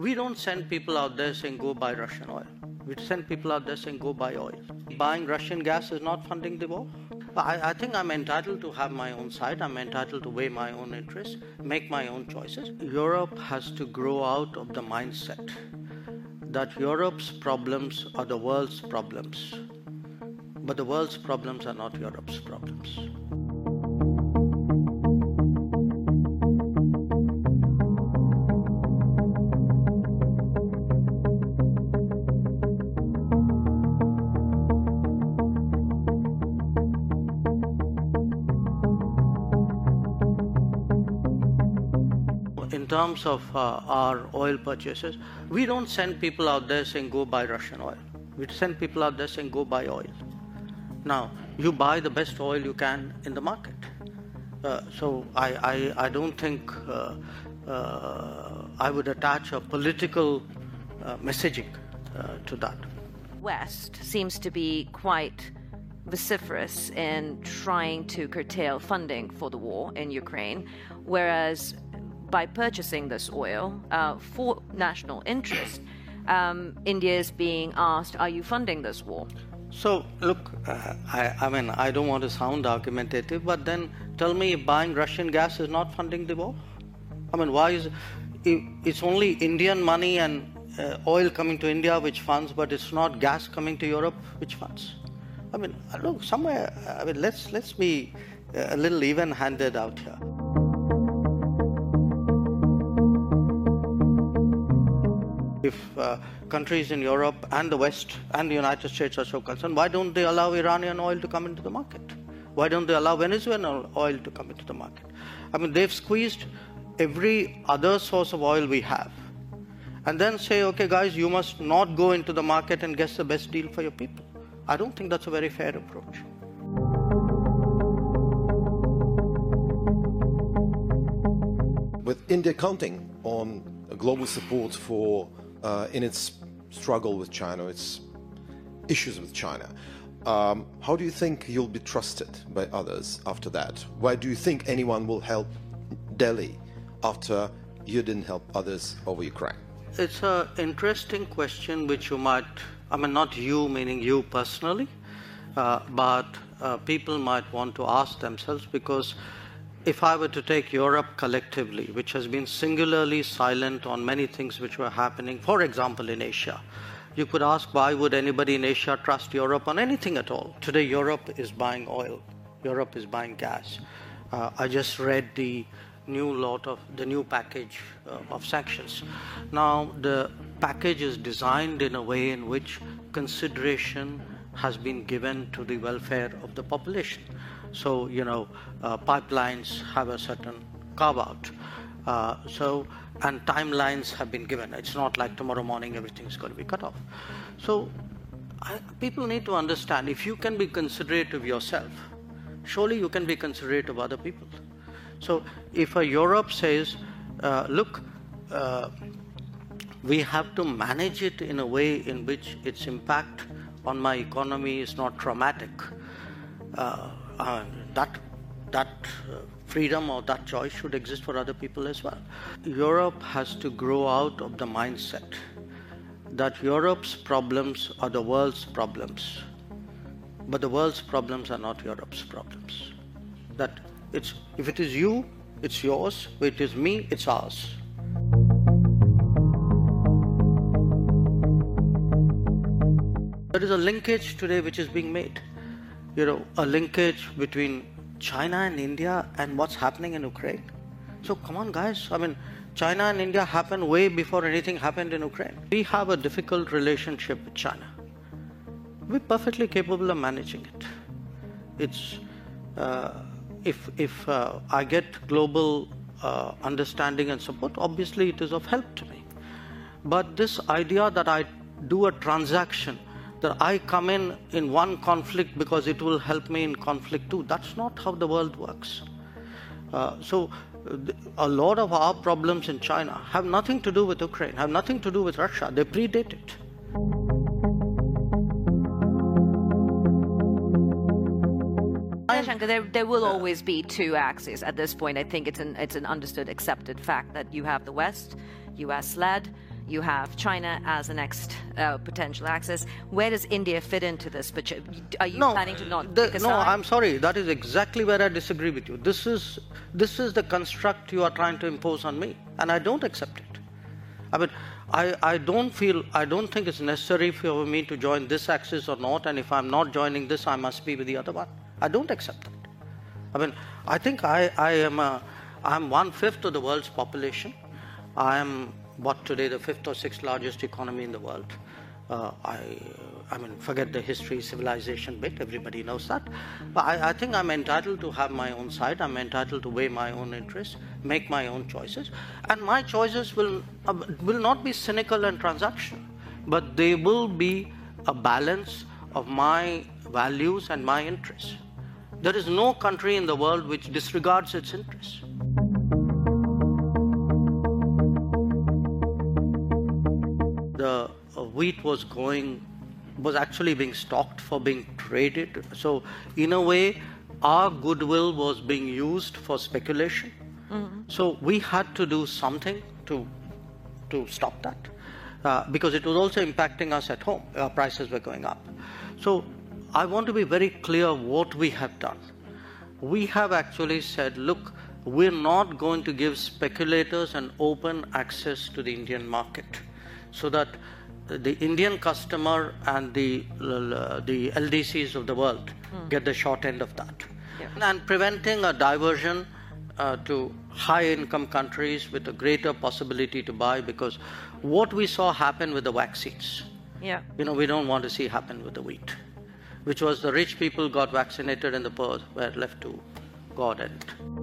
We don't send people out there saying, go buy Russian oil. We send people out there saying, go buy oil. Buying Russian gas is not funding the war. I, I, think I'm entitled to have my own side. I'm entitled to weigh my own interests, make my own choices. Europe has to grow out of the mindset that Europe's problems are the world's problems. But the world's problems are not Europe's problems. In terms of uh, our oil purchases, we don't send people out there saying go buy Russian oil. We send people out there saying go buy oil. Now, you buy the best oil you can in the market. Uh, so I, I, I, don't think uh, uh I would attach a political uh, messaging uh, to that. West seems to be quite vociferous in trying to curtail funding for the war in Ukraine, whereas by purchasing this oil uh, for national interest, um, India is being asked, Are you funding this war? So, look, uh, I, I, mean, I don't want to sound argumentative, but then tell me if buying Russian gas is not funding the war? I mean, why is it's only Indian money and uh, oil coming to India which funds, but it's not gas coming to Europe which funds? I mean, look, somewhere, I mean, let's, let's be a little even handed out here. If uh, countries in Europe and the West and the United States are so concerned, why don't they allow Iranian oil to come into the market? Why don't they allow Venezuelan oil to come into the market? I mean, they've squeezed every other source of oil we have. And then say, okay, guys, you must not go into the market and get the best deal for your people. I don't think that's a very fair approach. With India counting on global support for uh, in its struggle with China, its issues with China. Um, how do you think you'll be trusted by others after that? Why do you think anyone will help Delhi after you didn't help others over Ukraine? It's an interesting question which you might, I mean, not you, meaning you personally, uh, but uh, people might want to ask themselves because if I were to take Europe collectively, which has been singularly silent on many things which were happening, for example, in Asia, you could ask why would anybody in Asia trust Europe on anything at all? Today, Europe is buying oil, Europe is buying gas. Uh, I just read the new lot of the new package uh, of sanctions. Now, the package is designed in a way in which consideration has been given to the welfare of the population. So, you know, uh, pipelines have a certain carve out. Uh, so, and timelines have been given. It's not like tomorrow morning everything's going to be cut off. So, I, people need to understand if you can be considerate of yourself, surely you can be considerate of other people. So, if a Europe says, uh, look, uh, we have to manage it in a way in which its impact on my economy is not traumatic. Uh, that that uh, freedom or that choice should exist for other people as well. Europe has to grow out of the mindset that Europe's problems are the world's problems, but the world's problems are not Europe's problems. That it's if it is you, it's yours. If it is me, it's ours. There is a linkage today which is being made you know, a linkage between China and India and what's happening in Ukraine. So come on, guys. I mean, China and India happened way before anything happened in Ukraine. We have a difficult relationship with China. We're perfectly capable of managing it. It's uh, if if uh, I get global uh, understanding and support, obviously it is of help to me. But this idea that I do a transaction that I come in in one conflict because it will help me in conflict too. That's not how the world works. Uh, so, a lot of our problems in China have nothing to do with Ukraine, have nothing to do with Russia. They predate it. There, there will always be two axes at this point. I think it's an, it's an understood, accepted fact that you have the West, US led, You have China as the next uh, potential axis. Where does India fit into this? But are you planning to not the, no, side? I'm sorry. That is exactly where I disagree with you. This is this is the construct you are trying to impose on me, and I don't accept it. I mean, I, I don't feel I don't think it's necessary for me to join this axis or not, and if I'm not joining this, I must be with the other one. I don't accept that. I mean, I think I, I am a, I'm one fifth of the world's population. I am what today the fifth or sixth largest economy in the world. Uh, I, I mean, forget the history, civilization bit. Everybody knows that. But I, I think I'm entitled to have my own side. I'm entitled to weigh my own interests, make my own choices, and my choices will uh, will not be cynical and transactional, but they will be a balance of my values and my interests. There is no country in the world which disregards its interests. The uh, wheat was going, was actually being stocked for being traded. So, in a way, our goodwill was being used for speculation. So, we had to do something to, to stop that. Uh, because it was also impacting us at home. Our prices were going up. So I want to be very clear what we have done. We have actually said, look, we're not going to give speculators an open access to the Indian market so that the Indian customer and the, the LDCs of the world get the short end of that. And preventing a diversion uh, to high income countries with a greater possibility to buy because what we saw happen with the vaccines, yeah. you know, we don't want to see happen with the wheat, which was the rich people got vaccinated and the poor were left to God and